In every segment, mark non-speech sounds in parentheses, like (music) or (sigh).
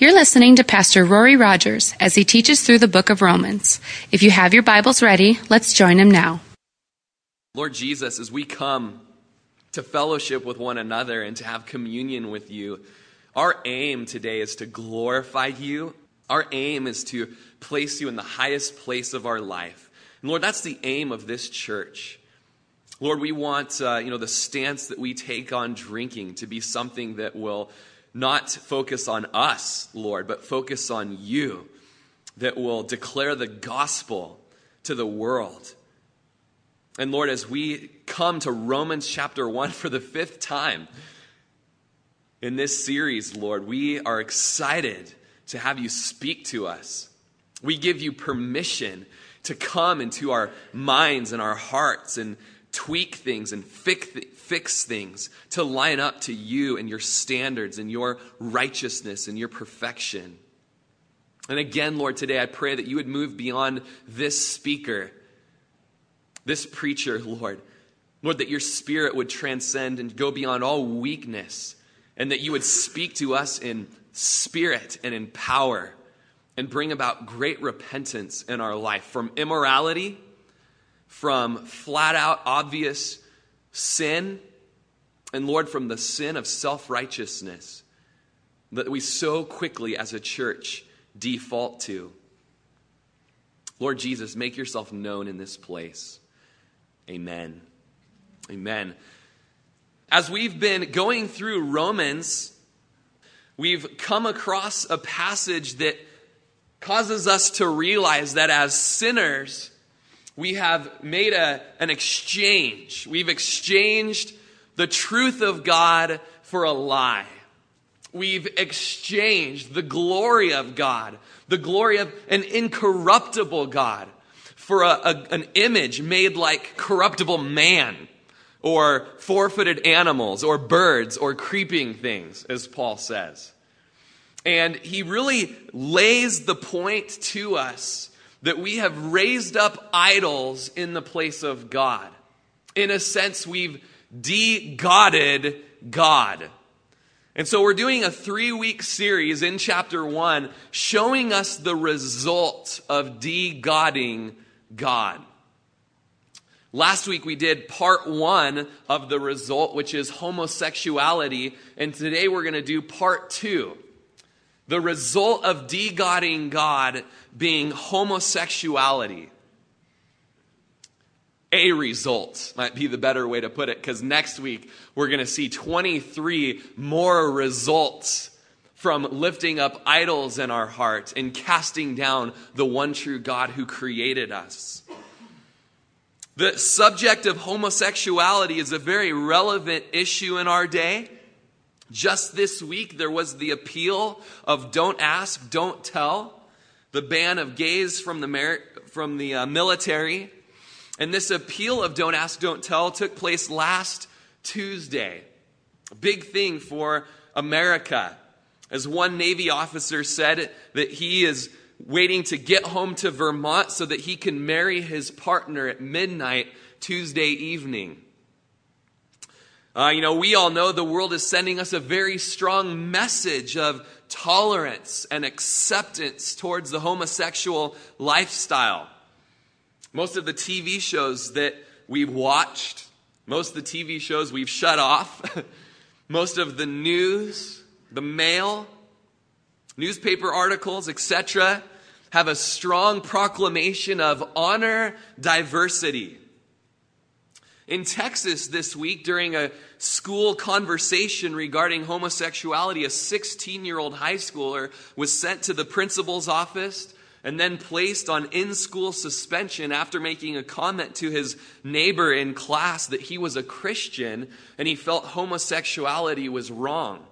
You're listening to Pastor Rory Rogers as he teaches through the book of Romans. If you have your Bibles ready, let's join him now. Lord Jesus, as we come to fellowship with one another and to have communion with you, our aim today is to glorify you. Our aim is to place you in the highest place of our life. And Lord, that's the aim of this church. Lord, we want uh, you know the stance that we take on drinking to be something that will not focus on us, Lord, but focus on you that will declare the gospel to the world. And Lord, as we come to Romans chapter 1 for the fifth time in this series, Lord, we are excited to have you speak to us. We give you permission to come into our minds and our hearts and tweak things and fix, fix things to line up to you and your standards and your righteousness and your perfection. And again, Lord, today I pray that you would move beyond this speaker, this preacher, Lord. Lord, that your spirit would transcend and go beyond all weakness, and that you would speak to us in spirit and in power and bring about great repentance in our life from immorality from flat out obvious sin, and Lord, from the sin of self righteousness that we so quickly as a church default to. Lord Jesus, make yourself known in this place. Amen. Amen. As we've been going through Romans, we've come across a passage that causes us to realize that as sinners, we have made a, an exchange. We've exchanged the truth of God for a lie. We've exchanged the glory of God, the glory of an incorruptible God, for a, a, an image made like corruptible man, or four footed animals, or birds, or creeping things, as Paul says. And he really lays the point to us that we have raised up idols in the place of God. In a sense, we've de-godded God. And so we're doing a three week series in chapter one showing us the result of de-godding God. Last week we did part one of the result, which is homosexuality. And today we're going to do part two. The result of de-godding God being homosexuality. A result might be the better way to put it, because next week we're going to see 23 more results from lifting up idols in our hearts and casting down the one true God who created us. The subject of homosexuality is a very relevant issue in our day. Just this week, there was the appeal of don't ask, don't tell the ban of gays from the, mer- from the uh, military. And this appeal of don't ask, don't tell took place last Tuesday. A big thing for America. As one Navy officer said, that he is waiting to get home to Vermont so that he can marry his partner at midnight Tuesday evening. Uh, you know, we all know the world is sending us a very strong message of tolerance and acceptance towards the homosexual lifestyle. Most of the TV shows that we've watched, most of the TV shows we've shut off, (laughs) most of the news, the mail, newspaper articles, etc., have a strong proclamation of honor diversity. In Texas this week, during a school conversation regarding homosexuality, a 16 year old high schooler was sent to the principal's office and then placed on in school suspension after making a comment to his neighbor in class that he was a Christian and he felt homosexuality was wrong.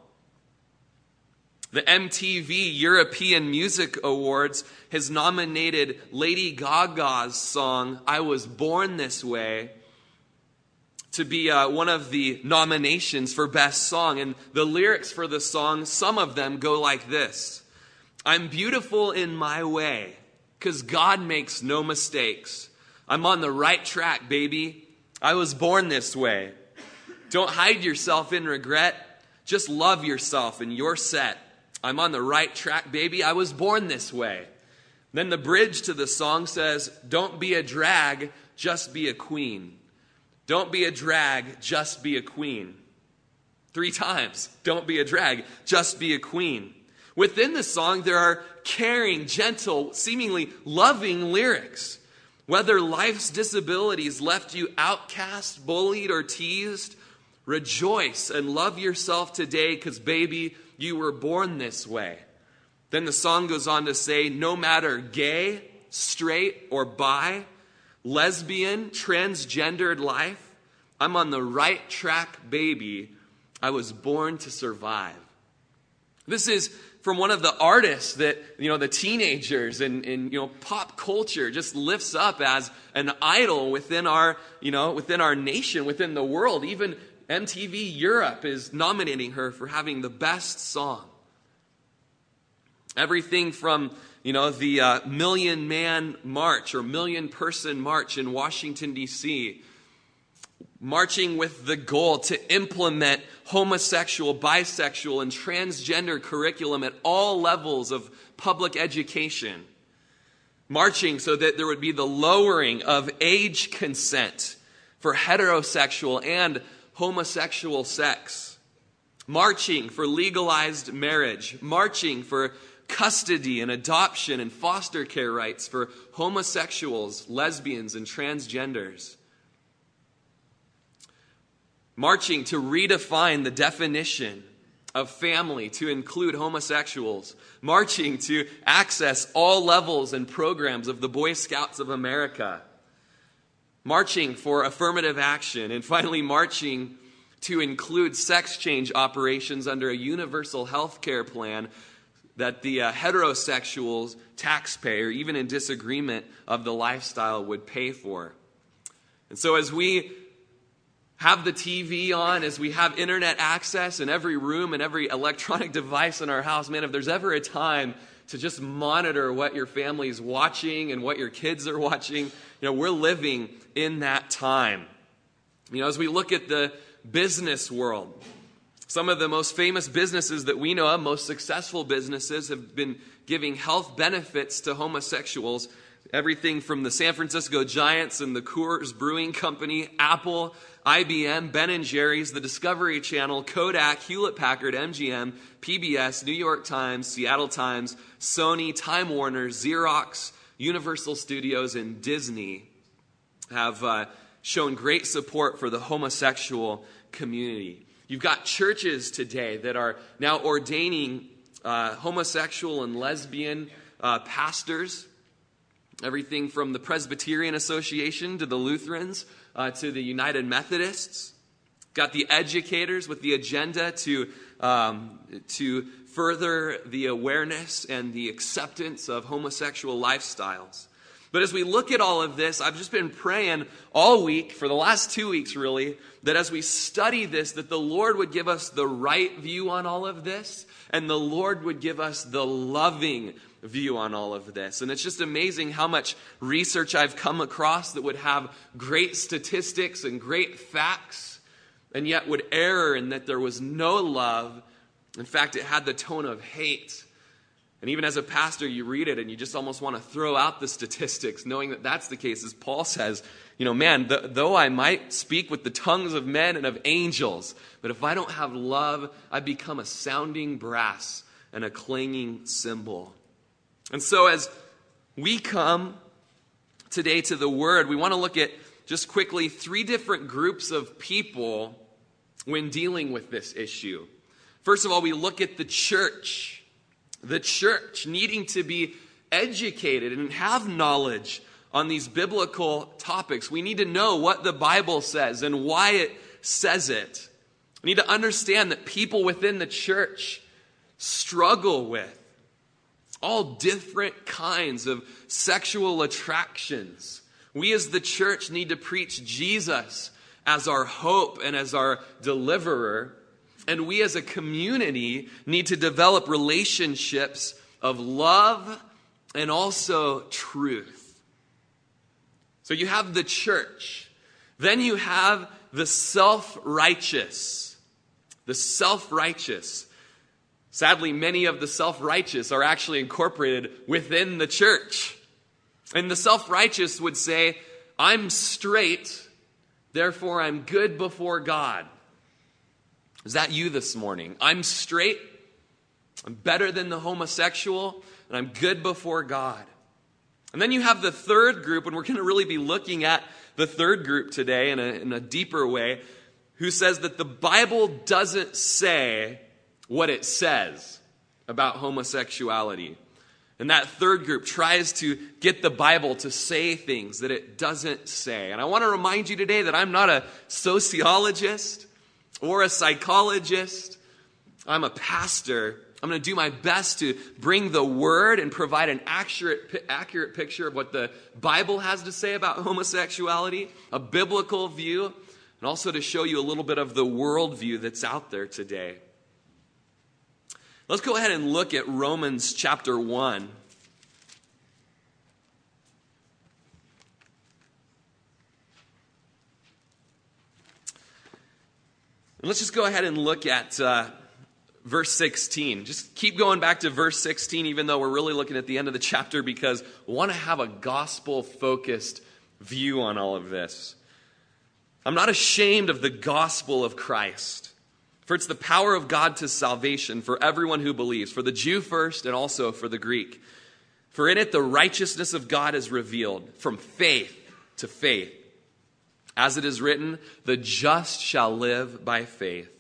The MTV European Music Awards has nominated Lady Gaga's song, I Was Born This Way, to be uh, one of the nominations for Best Song. And the lyrics for the song, some of them go like this I'm beautiful in my way, because God makes no mistakes. I'm on the right track, baby. I was born this way. Don't hide yourself in regret. Just love yourself and you're set. I'm on the right track, baby. I was born this way. Then the bridge to the song says, Don't be a drag, just be a queen. Don't be a drag, just be a queen. Three times. Don't be a drag, just be a queen. Within the song, there are caring, gentle, seemingly loving lyrics. Whether life's disabilities left you outcast, bullied, or teased, rejoice and love yourself today because, baby, you were born this way. Then the song goes on to say no matter gay, straight, or bi, lesbian, transgendered life, I'm on the right track, baby. I was born to survive. This is from one of the artists that you know the teenagers and, and you know pop culture just lifts up as an idol within our you know within our nation within the world. Even mtv europe is nominating her for having the best song. Everything from you know the uh, million man march or million person march in washington d.c marching with the goal to implement homosexual, bisexual, and transgender curriculum at all levels of public education. Marching so that there would be the lowering of age consent for heterosexual and homosexual sex. Marching for legalized marriage. Marching for custody and adoption and foster care rights for homosexuals, lesbians, and transgenders marching to redefine the definition of family to include homosexuals, marching to access all levels and programs of the Boy Scouts of America, marching for affirmative action, and finally marching to include sex change operations under a universal health care plan that the uh, taxpayer, even in disagreement of the lifestyle, would pay for. And so, as we have the TV on, as we have internet access in every room and every electronic (laughs) device in our house, man, if there's ever a time to just monitor what your family's watching and what your kids are watching, you know, we're living in that time. You know, as we look at the business world, some of the most famous businesses that we know of, most successful businesses, have been giving health benefits to homosexuals Everything from the San Francisco Giants and the Coors Brewing Company, Apple, IBM, Ben & Jerry's, the Discovery Channel, Kodak, Hewlett-Packard, MGM, PBS, New York Times, Seattle Times, Sony, Time Warner, Xerox, Universal Studios, and Disney have uh, shown great support for the homosexual community. You've got churches today that are now ordaining uh, homosexual and lesbian uh, pastors Everything from the Presbyterian Association to the Lutherans uh, to the United Methodists. Got the educators with the agenda to, um, to further the awareness and the acceptance of homosexual lifestyles. But as we look at all of this, I've just been praying all week, for the last two weeks really, that as we study this, that the Lord would give us the right view on all of this, and the Lord would give us the loving view on all of this. And it's just amazing how much research I've come across that would have great statistics and great facts, and yet would err in that there was no love. In fact, it had the tone of hate. And even as a pastor, you read it and you just almost want to throw out the statistics, knowing that that's the case. As Paul says, you know, man, th- though I might speak with the tongues of men and of angels, but if I don't have love, I become a sounding brass and a clanging cymbal. And so, as we come today to the Word, we want to look at just quickly three different groups of people when dealing with this issue. First of all, we look at the church. The church needing to be educated and have knowledge on these biblical topics. We need to know what the Bible says and why it says it. We need to understand that people within the church struggle with all different kinds of sexual attractions. We as the church need to preach Jesus as our hope and as our deliverer. And we as a community need to develop relationships of love and also truth. So you have the church. Then you have the self righteous. The self righteous. Sadly, many of the self righteous are actually incorporated within the church. And the self righteous would say, I'm straight, therefore I'm good before God. Is that you this morning? I'm straight, I'm better than the homosexual, and I'm good before God. And then you have the third group, and we're going to really be looking at the third group today in a, in a deeper way, who says that the Bible doesn't say what it says about homosexuality. And that third group tries to get the Bible to say things that it doesn't say. And I want to remind you today that I'm not a sociologist or a psychologist. I'm a pastor. I'm going to do my best to bring the word and provide an accurate, accurate picture of what the Bible has to say about homosexuality, a biblical view, and also to show you a little bit of the worldview that's out there today. Let's go ahead and look at Romans chapter 1. And let's just go ahead and look at uh, verse 16. Just keep going back to verse 16, even though we're really looking at the end of the (laughs) chapter, because we want to have a gospel focused view on all of this. I'm not ashamed of the gospel of Christ. For it's the power of God to salvation for everyone who believes, for the Jew first and also for the Greek. For in it the righteousness of God is revealed from faith to faith. As it is written, the just shall live by faith.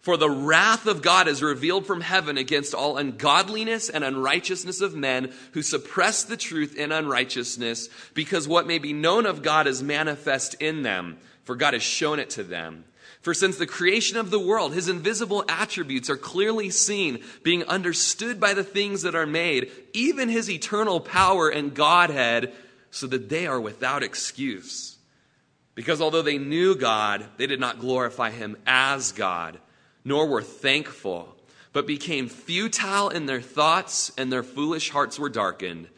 For the wrath of God is revealed from heaven against all ungodliness and unrighteousness of men who suppress the truth in unrighteousness, because what may be known of God is manifest in them, for God has shown it to them. For since the creation of the world, his invisible attributes are clearly seen, being understood by the things that are made, even his eternal power and Godhead, so that they are without excuse. Because although they knew God, they did not glorify him as God, nor were thankful, but became futile in their thoughts, and their foolish hearts were darkened.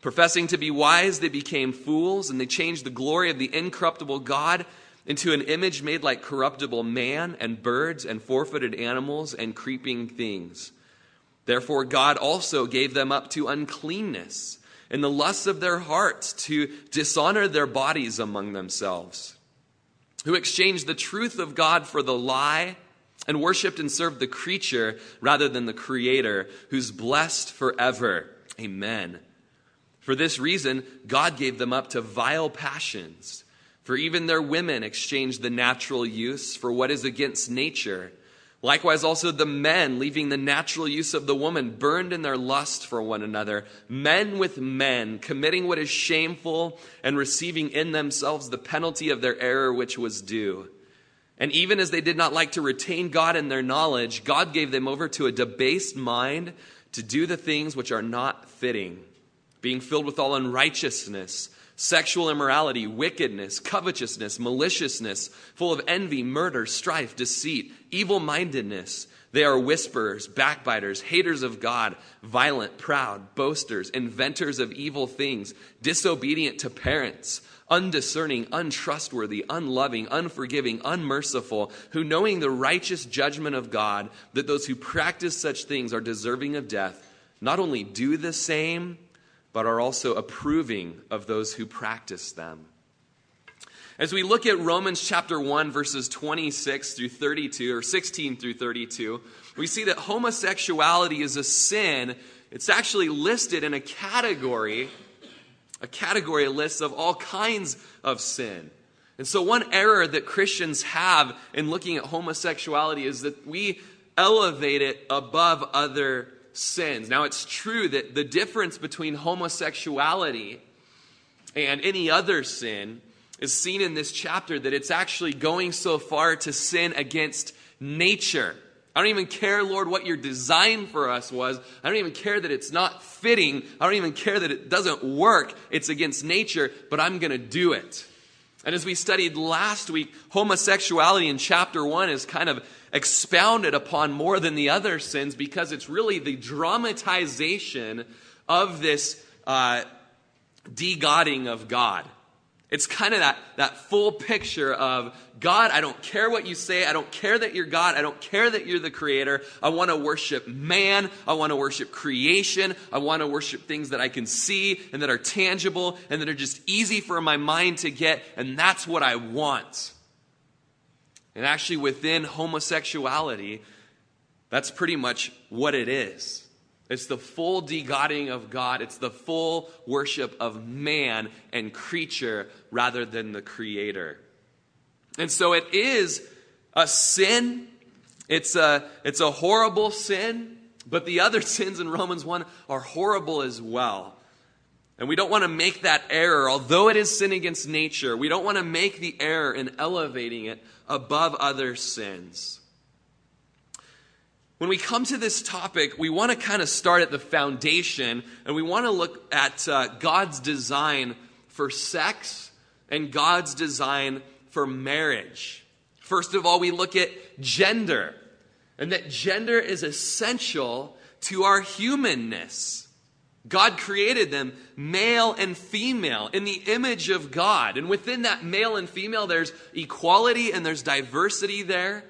Professing to be wise, they became fools, and they changed the glory of the incorruptible God into an image made like corruptible man and birds and four footed animals and creeping things. Therefore, God also gave them up to uncleanness in the lusts of their hearts to dishonor their bodies among themselves, who exchanged the truth of God for the lie and worshiped and served the creature rather than the Creator, who's blessed forever. Amen. For this reason, God gave them up to vile passions. For even their women exchanged the natural use for what is against nature. Likewise, also the men, leaving the natural use of the woman, burned in their lust for one another, men with men, committing what is shameful and receiving in themselves the penalty of their error which was due. And even as they did not like to retain God in their knowledge, God gave them over to a debased mind to do the things which are not fitting, being filled with all unrighteousness sexual immorality, wickedness, covetousness, maliciousness, full of envy, murder, strife, deceit, evil mindedness. They are whisperers, backbiters, haters of God, violent, proud, boasters, inventors of evil things, disobedient to parents, undiscerning, untrustworthy, unloving, unforgiving, unmerciful, who knowing the righteous judgment of God, that those who practice such things are deserving of death, not only do the same, but are also approving of those who practice them. As we look at Romans chapter 1, verses 26 through 32, or 16 through 32, we see that homosexuality is a sin. It's actually listed in a category, a category list of all kinds of sin. And so, one error that Christians have in looking at homosexuality is that we elevate it above other sins. Now, it's true that the difference between homosexuality and any other sin is seen in this chapter that it's actually going so far to sin against nature. I don't even care, Lord, what your design for us was. I don't even care that it's not fitting. I don't even care that it doesn't work. It's against nature, but I'm going to do it. And as we studied last week, homosexuality in chapter 1 is kind of expounded upon more than the other sins because it's really the dramatization of this uh, de-godding of God. It's kind of that, that full picture of God, I don't care what you say. I don't care that you're God. I don't care that you're the creator. I want to worship man. I want to worship creation. I want to worship things that I can see and that are tangible and that are just easy for my mind to get. And that's what I want. And actually, within homosexuality, that's pretty much what it is. It's the full degodding of God. It's the full worship of man and creature rather than the creator. And so it is a sin. It's a, it's a horrible sin. But the other (laughs) sins in Romans 1 are horrible as well. And we don't want to make that error, although it is sin against nature, we don't want to make the error in elevating it above other sins when we come to this topic, we want to kind of start at the foundation and we want to look at uh, God's design for sex and God's design for marriage. First of all, we look at gender and that gender is essential to our humanness. God created them male and female in the image of God. And within that male and female, there's equality and there's diversity there.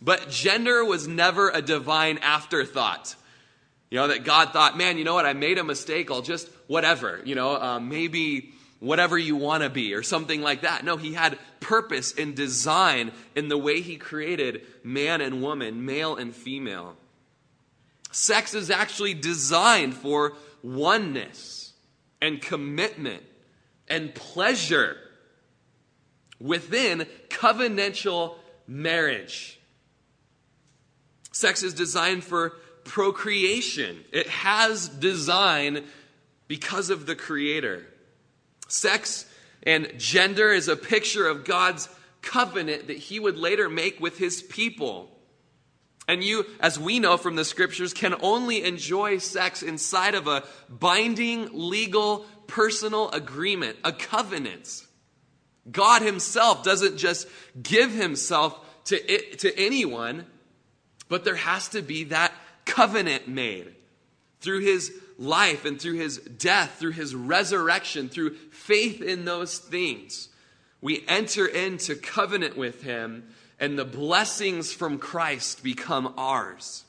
But gender was never a divine afterthought. You know, that God thought, man, you know what, I made a mistake, I'll just, whatever, you know, uh, maybe whatever you want to be or something like that. No, he had purpose and design in the way he created man and woman, male and female. Sex is actually designed for oneness and commitment and pleasure within covenantal marriage. Sex is designed for procreation, it has design because of the Creator. Sex and gender is a picture of God's covenant that He would later make with His people. And you, as we know from the scriptures, can only enjoy sex inside of a binding, legal, personal agreement, a covenant. God Himself doesn't just give Himself to, it, to anyone, but there has to be that covenant made through his life and through his death, through his resurrection, through faith in those things. We enter into covenant with him, and the blessings from Christ become ours.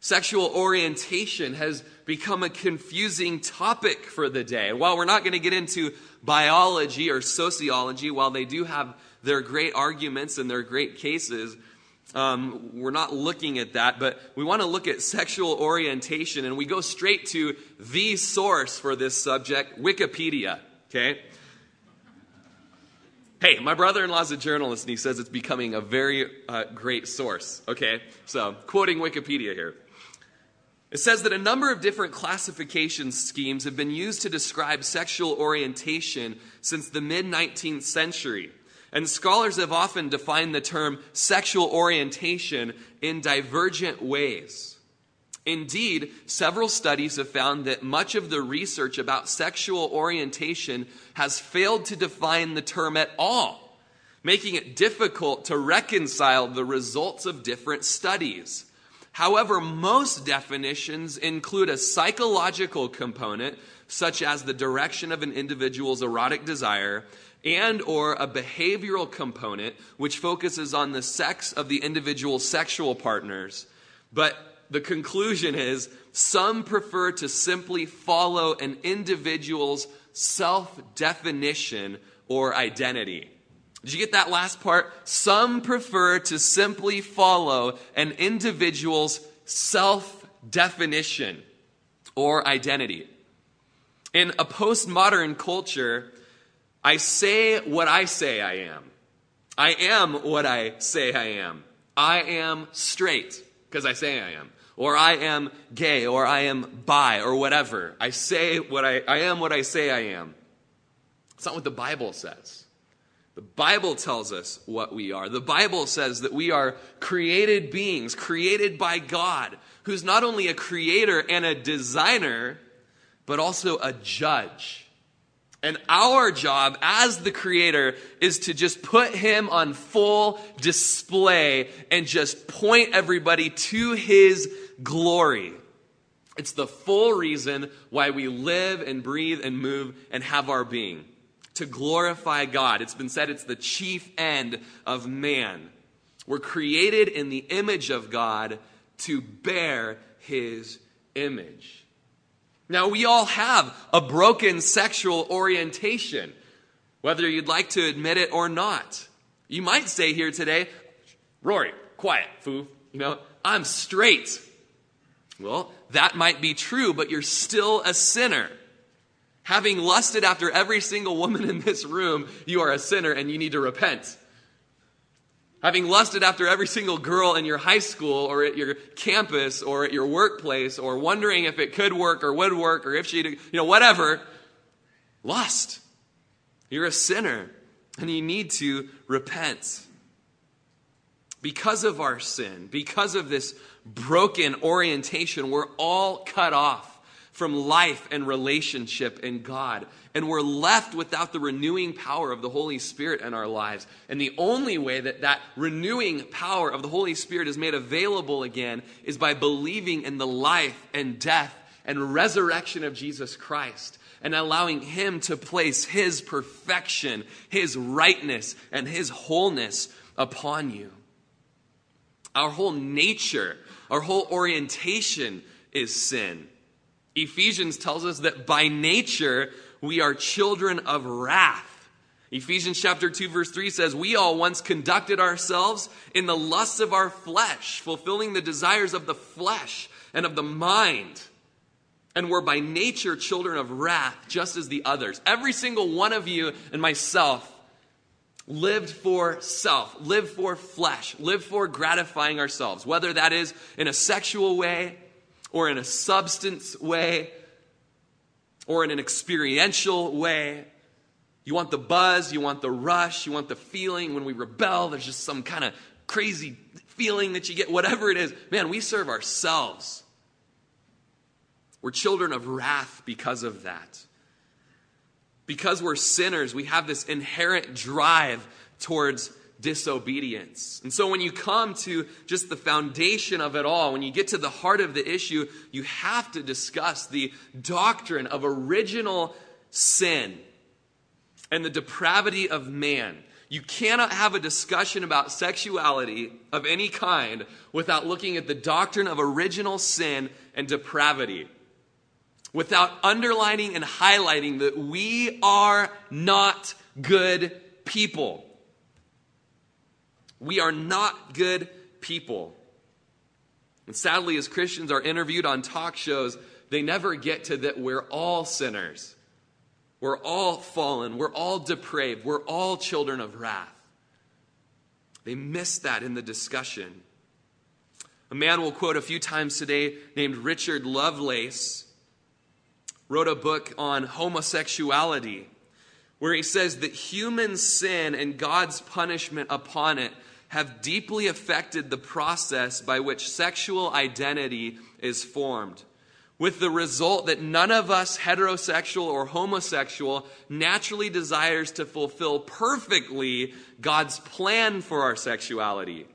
Sexual orientation has become a confusing topic for the day. While we're not going to get into biology or sociology, while they do have their great arguments and their great cases, um, we're not looking at that, but we want to look at sexual orientation, and we go straight to the source for this subject Wikipedia. Okay? Hey, my brother in law's a journalist, and he says it's becoming a very uh, great source. Okay? So, quoting Wikipedia here. It says that a number of different classification schemes have been used to describe sexual orientation since the mid 19th century. And scholars have often defined the term sexual orientation in divergent ways. Indeed, several studies have found that much of the research about sexual orientation has failed to define the term at all, making it difficult to reconcile the results of different studies. However, most definitions include a psychological component, such as the direction of an individual's erotic desire, and or a behavioral component which focuses on the sex of the individual's sexual partners. But the conclusion is some prefer to simply follow an individual's self-definition or identity. Did you get that last part? Some prefer to simply follow an individual's self-definition or identity. In a postmodern culture, I say what I say I am. I am what I say I am. I am straight because I say I am. Or I am gay, or I am bi, or whatever. I say what I, I am what I say I am. It's not what the Bible says. The Bible tells us what we are. The Bible says that we are created beings, created by God, who's not only a creator and a designer, but also a judge. And our job as the creator is to just put him on full display and just point everybody to his glory. It's the full reason why we live and breathe and move and have our being. to glorify God. It's been said it's the chief end of man. We're created in the image of God to bear his image. Now, we all have a broken sexual orientation, whether you'd like to admit it or not. You might say here today, Rory, quiet, foo. You know, I'm straight. Well, that might be true, but you're still a sinner. Having lusted after every single woman in this room, you are a sinner and you need to repent. Having lusted after every single girl in your high school or at your campus or at your workplace or wondering if it could work or would work or if she'd, you know, whatever, lust. You're a sinner and you need to repent. Because of our sin, because of this broken orientation, we're all cut off from life and relationship in God. And we're left without the renewing power of the Holy Spirit in our lives. And the only way that that renewing power of the Holy Spirit is made available again is by believing in the life and death and resurrection of Jesus Christ and allowing Him to place His perfection, His rightness, and His wholeness upon you. Our whole nature, our whole orientation is sin. Ephesians tells us that by nature we are children of wrath. Ephesians chapter 2 verse 3 says, "We all once conducted ourselves in the lusts of our flesh, fulfilling the desires of the flesh and of the mind, and were by nature children of wrath, just as the others." Every single one of you and myself lived for self, lived for flesh, lived for gratifying ourselves, whether that is in a sexual way, or in a substance way or in an experiential way. You want the buzz, you want the rush, you want the feeling. When we rebel, there's just some kind of crazy feeling that you get, whatever it is. Man, we serve ourselves. We're children of wrath because of that. Because we're sinners, we have this inherent drive towards disobedience. And so when you come to just the foundation of it all, when you get to the heart of the issue, you have to discuss the doctrine of original sin and the depravity of man. You cannot have a discussion about sexuality of any kind without looking at the doctrine of original sin and depravity. Without underlining and highlighting that we are not good people. We are not good people. And sadly, as Christians are interviewed on talk shows, they never get to that we're all sinners. We're all fallen. We're all depraved. We're all children of wrath. They miss that in the discussion. A man we'll quote a few times today named Richard Lovelace wrote a book on homosexuality where he says that human sin and God's punishment upon it have deeply affected the process by which sexual identity is formed. With the result that none of us, heterosexual or homosexual, naturally desires to fulfill perfectly God's plan for our sexuality.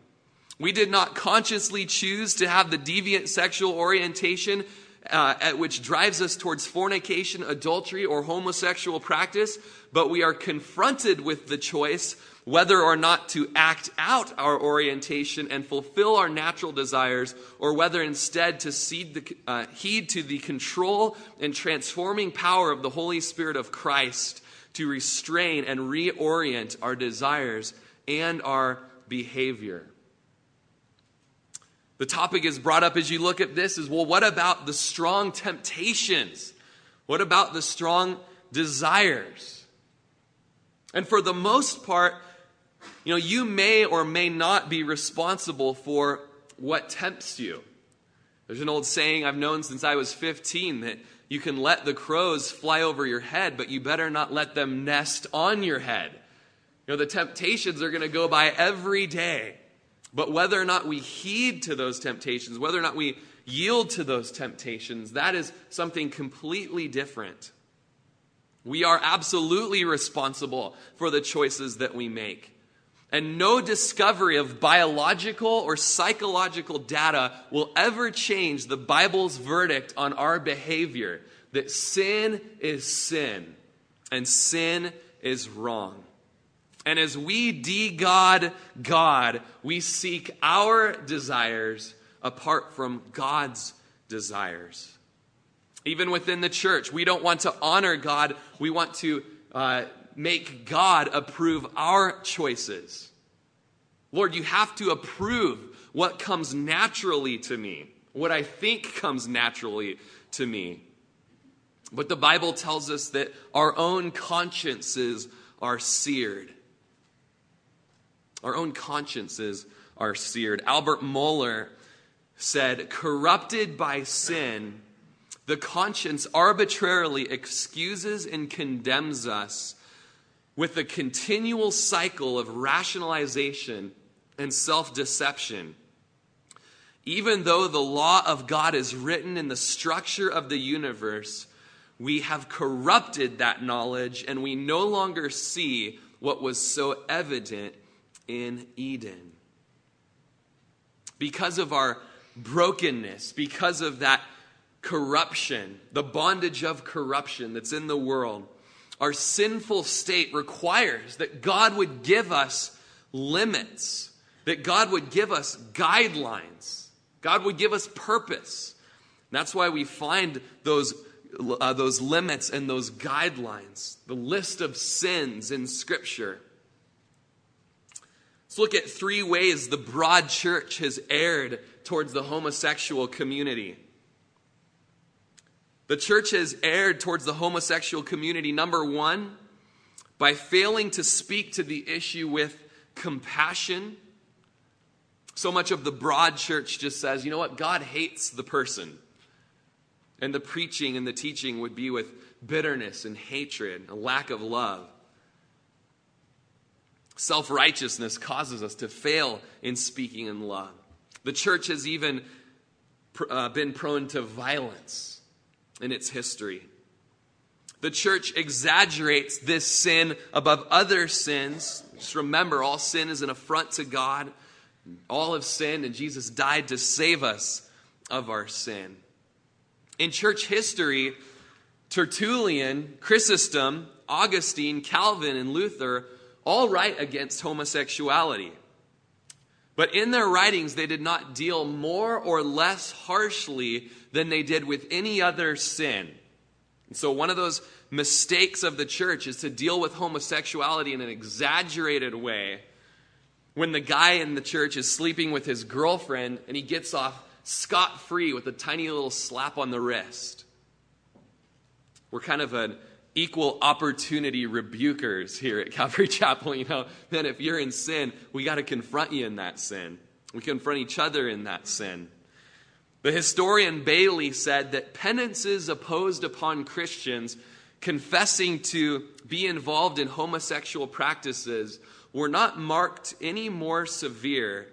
We did not consciously choose to have the deviant sexual orientation uh, at which drives us towards fornication, adultery, or homosexual practice, but we are confronted with the choice whether or not to act out our orientation and fulfill our natural desires, or whether instead to the, uh, heed to the control and transforming power of the Holy Spirit of Christ to restrain and reorient our desires and our behavior. The topic is brought up as you look at this is well, what about the strong temptations? What about the strong desires? And for the most part, you know, you may or may not be responsible for what tempts you. There's an old saying I've known since I was 15 that you can let the crows fly over your head, but you better not let them nest on your head. You know, the temptations are going to go by every day. But whether or not we heed to those temptations, whether or not we yield to those temptations, that is something completely different. We are absolutely responsible for the choices that we make. And no discovery of biological or psychological data will ever change the Bible's verdict on our behavior that sin is sin and sin is wrong. And as we de God God, we seek our desires apart from God's desires. Even within the church, we don't want to honor God, we want to uh, make God approve our choices. Lord, you have to approve what comes naturally to me, what I think comes naturally to me. But the Bible tells us that our own consciences are seared. Our own consciences are seared. Albert Mohler said, Corrupted by sin, the conscience arbitrarily excuses and condemns us with a continual cycle of rationalization and self deception. Even though the law of God is written in the structure of the universe, we have corrupted that knowledge and we no longer see what was so evident in Eden. Because of our brokenness, because of that corruption, the bondage of corruption that's in the world, our sinful state requires that God would give us limits, that God would give us guidelines, God would give us purpose. that's why we find those uh, those limits and those guidelines, the list of sins in Scripture. Let's look at three ways the broad church has erred towards the homosexual community. The church has erred towards the homosexual community, number one, by failing to speak to the issue with compassion. So much of the broad church just says, you know what, God hates the person. And the preaching and the teaching would be with bitterness and hatred, a lack of love. Self righteousness causes us to fail in speaking in love. The church has even uh, been prone to violence in its history. The church exaggerates this sin above other sins. Just remember, all sin is an affront to God. All have sinned, and Jesus died to save us of our sin. In church history, Tertullian, Chrysostom, Augustine, Calvin, and Luther all write against homosexuality. But in their writings, they did not deal more or less harshly than they did with any other sin. And so, one of those mistakes of the church is to deal with homosexuality in an exaggerated way when the guy in the church is sleeping with his girlfriend and he gets off scot free with a tiny little slap on the wrist. We're kind of an equal opportunity rebukers here at Calvary (laughs) Chapel. You know, then if you're in sin, we got to confront you in that sin. We confront each other in that sin. The historian Bailey said that penances opposed upon Christians confessing to be involved in homosexual practices were not marked any more severe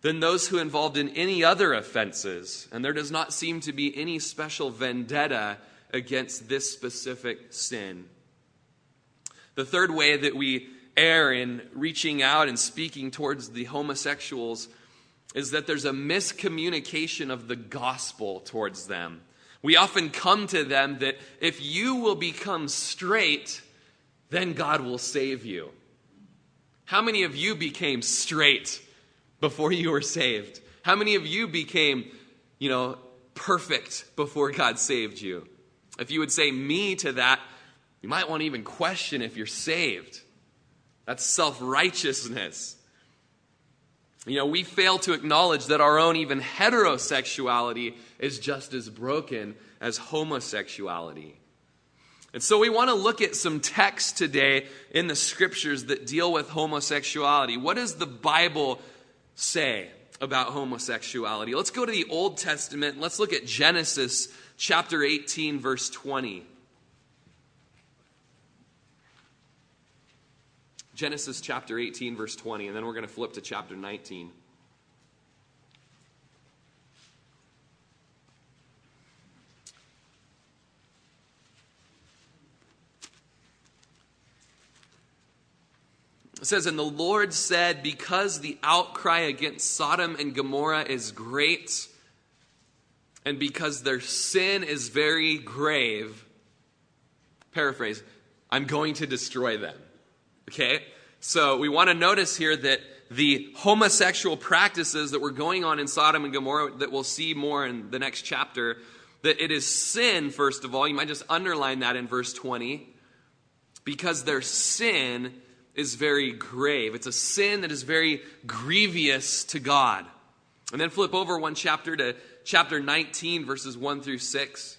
than those who involved in any other offenses, and there does not seem to be any special vendetta against this specific sin. The third way that we err in reaching out and speaking towards the homosexuals is that there's a miscommunication of the gospel towards them. We often come to them that if you will become straight, then God will save you. How many of you became straight before you were saved? How many of you became, you know, perfect before God saved you? If you would say me to that, you might want to even question if you're saved. That's self righteousness. You know, we fail to acknowledge that our own even heterosexuality is just as broken as homosexuality. And so we want to look at some texts today in the scriptures that deal with homosexuality. What does the Bible say about homosexuality? Let's go to the Old Testament. Let's look at Genesis chapter 18, verse 20. Genesis chapter 18, verse 20, and then we're going to flip to chapter 19. It says, And the Lord said, Because the outcry against Sodom and Gomorrah is great, and because their sin is very grave, paraphrase, I'm going to destroy them. Okay? So we want to notice here that the homosexual practices that were going on in Sodom and Gomorrah that we'll see more in the next chapter, that it is sin, first of all. You might just underline that in verse 20. Because their sin is very grave. It's a sin that is very grievous to God. And then flip over one chapter to chapter 19, verses 1 through 6.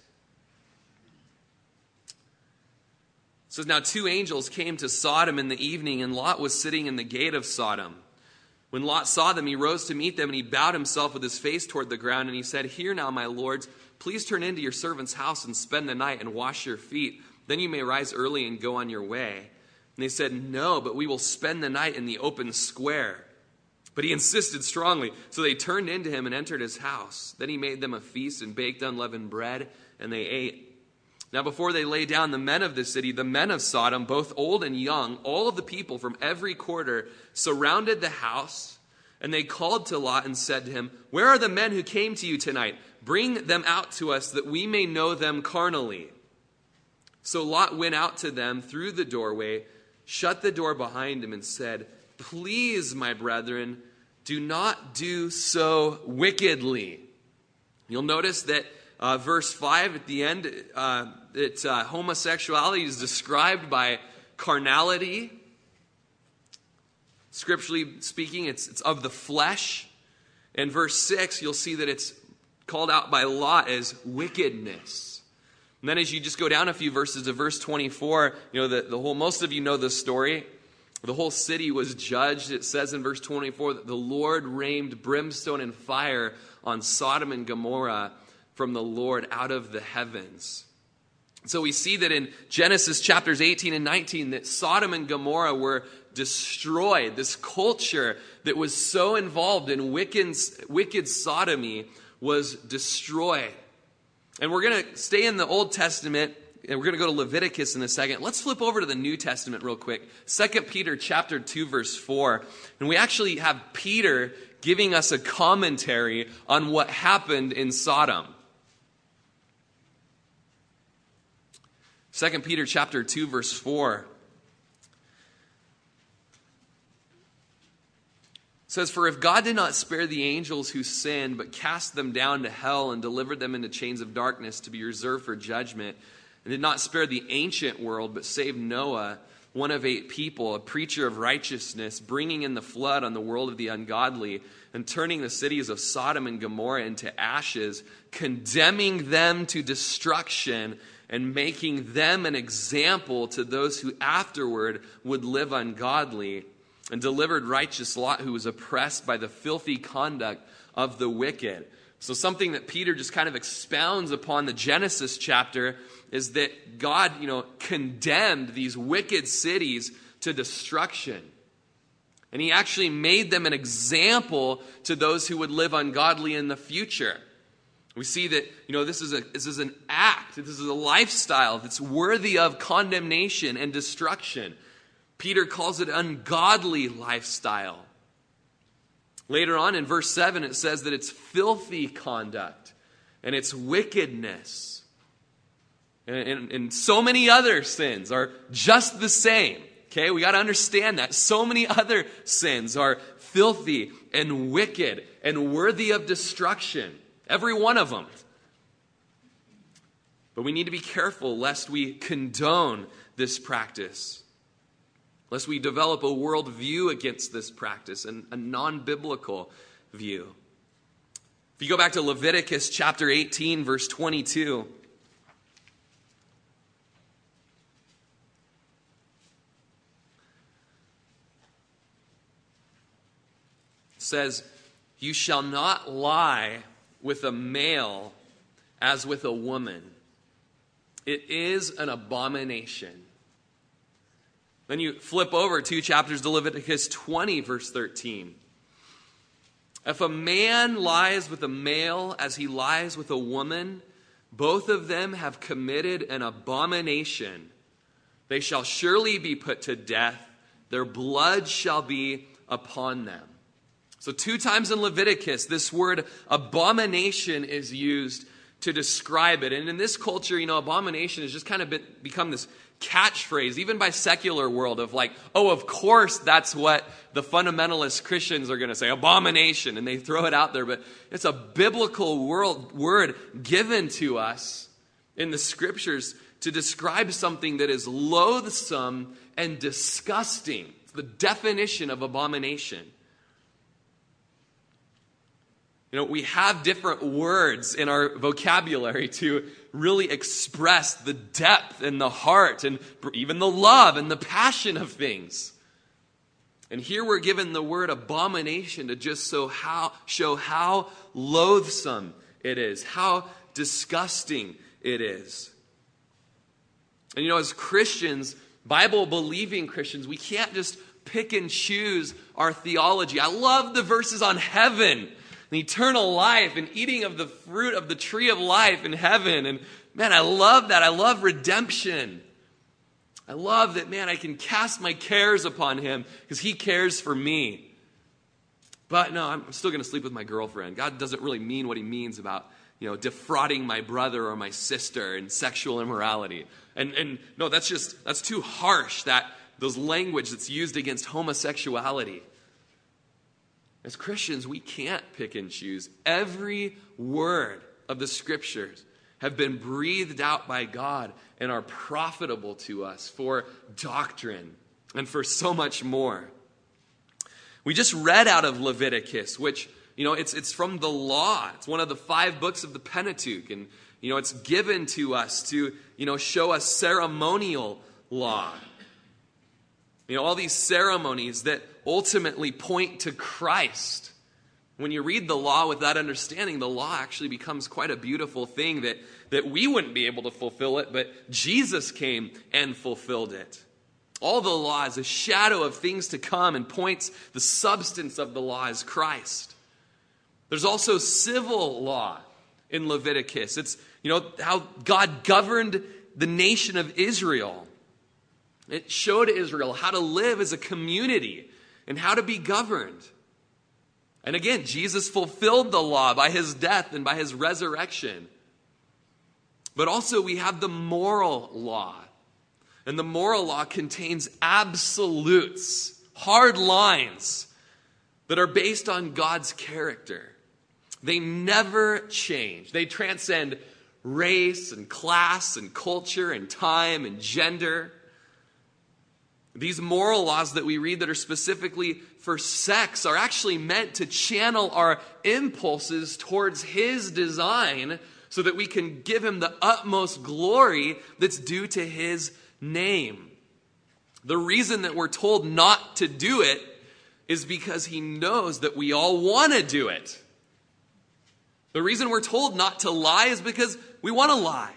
It says, Now two angels came to Sodom in the evening, and Lot was sitting in the gate of Sodom. When Lot saw them, he rose to meet them, and he bowed himself with his face toward the ground, and he said, Hear now, my lords, please turn into your servant's house and spend the night and wash your feet. Then you may rise early and go on your way. And they said, No, but we will spend the night in the open square. But he insisted strongly. So they turned into him and entered his house. Then he made them a feast and baked unleavened bread, and they ate. Now, before they lay down, the men of the city, the men of Sodom, both old and young, all of the people from every quarter, surrounded the house. And they called to Lot and said to him, Where are the men who came to you tonight? Bring them out to us that we may know them carnally. So Lot went out to them through the doorway, shut the door behind him, and said, Please, my brethren, do not do so wickedly. You'll notice that uh, verse 5 at the end, uh, that uh, homosexuality is described by carnality. Scripturally speaking, it's, it's of the flesh. In verse 6, you'll see that it's called out by Lot as wickedness. And then as you just go down a few verses to verse 24, you know, the, the whole, most of you know this story. The whole city was judged. It says in verse 24 that the Lord rained brimstone and fire on Sodom and Gomorrah from the Lord out of the heavens. So we see that in Genesis chapters 18 and 19 that Sodom and Gomorrah were destroyed. This culture that was so involved in wicked, wicked sodomy was destroyed. And we're going to stay in the Old Testament we're going to go to Leviticus in a second. Let's flip over to the New Testament real quick. 2 Peter chapter 2 verse 4. And we actually have Peter giving us a commentary on what happened in Sodom. 2 Peter chapter 2 verse 4 says for if God did not spare the angels who sinned but cast them down to hell and delivered them into chains of darkness to be reserved for judgment and did not spare the ancient world but saved Noah one of eight people a preacher of righteousness bringing in the flood on the world of the ungodly and turning the cities of Sodom and Gomorrah into ashes condemning them to destruction and making them an example to those who afterward would live ungodly, and delivered righteous Lot, who was oppressed by the filthy conduct of the wicked. So, something that Peter just kind of expounds upon the Genesis chapter is that God, you know, condemned these wicked cities to destruction. And he actually made them an example to those who would live ungodly in the future. We see that, you know, this is, a, this is an act, this is a lifestyle that's worthy of condemnation and destruction. Peter calls it ungodly lifestyle. Later on in verse 7, it says that it's filthy conduct and it's wickedness. And, and, and so many other sins are just the same. Okay, we got to understand that. So many other sins are filthy and wicked and worthy of destruction. Every one of them. But we need to be careful lest we condone this practice, lest we develop a worldview against this practice and a non biblical view. If you go back to Leviticus chapter 18, verse 22, says, You shall not lie with a male as with a woman. It is an abomination. Then you flip over two chapters to Leviticus 20, verse 13. If a man lies with a male as he lies with a woman, both of them have committed an abomination. They shall surely be put to death, their blood shall be upon them. So, two times in Leviticus, this word abomination is used to describe it. And in this culture, you know, abomination has just kind of been, become this catchphrase, even by secular world, of like, oh, of course that's what the fundamentalist Christians are going to say, abomination, and they throw it out there. But it's a biblical world, word given to us in the scriptures to describe something that is loathsome and disgusting. It's the definition of abomination. You know, we have different words in our vocabulary to really express the depth and the heart and even the love and the passion of things. And here we're given the word abomination to just so how, show how loathsome it is, how disgusting it is. And you know, as Christians, Bible believing Christians, we can't just pick and choose our theology. I love the verses on heaven and eternal life and eating of the fruit of the tree of life in heaven. And man, I love that. I love redemption. I love that, man, I can cast my cares upon him because he cares for me. But no, I'm still going to sleep with my girlfriend. God doesn't really mean what he means about, you know, defrauding my brother or my sister and sexual immorality. And, and no, that's just, that's too harsh, that, those language that's used against homosexuality. As Christians, we can't pick and choose. Every word of the scriptures have been breathed out by God and are profitable to us for doctrine and for so much more. We just read out of Leviticus, which, you know, it's, it's from the law. It's one of the five books of the Pentateuch. And, you know, it's given to us to, you know, show us ceremonial law. You know, all these ceremonies that ultimately point to Christ. When you read the law with that understanding, the law actually becomes quite a beautiful thing that, that we wouldn't be able to fulfill it, but Jesus came and fulfilled it. All the law is a shadow of things to come and points the substance of the law is Christ. There's also civil law in Leviticus. It's, you know, how God governed the nation of Israel. It showed Israel how to live as a community and how to be governed. And again, Jesus fulfilled the law by his death and by his resurrection. But also, we have the moral law. And the moral law contains absolutes, hard lines that are based on God's character. They never change, they transcend race and class and culture and time and gender. These moral laws that we read that are specifically for sex are actually meant to channel our impulses towards His design so that we can give Him the utmost glory that's due to His name. The reason that we're told not to do it is because He knows that we all want to do it. The reason we're told not to lie is because we want to lie.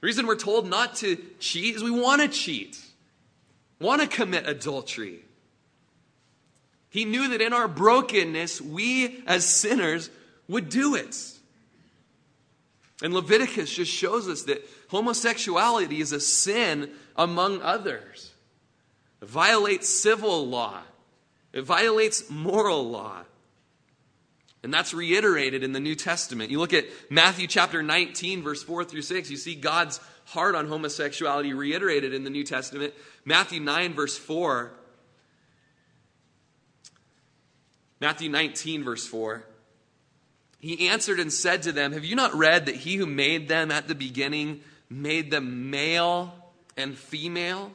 The reason we're told not to cheat is we want to cheat want to commit adultery. He knew that in our brokenness, we as sinners would do it. And Leviticus just shows us that homosexuality is a sin among others. It violates civil law, it violates moral law. And that's reiterated in the New Testament. You look at Matthew chapter 19, verse 4 through 6, you see God's heart on homosexuality reiterated in the New Testament. Matthew 9, verse 4. Matthew 19, verse 4. He answered and said to them, Have you not read that he who made them at the beginning made them male and female?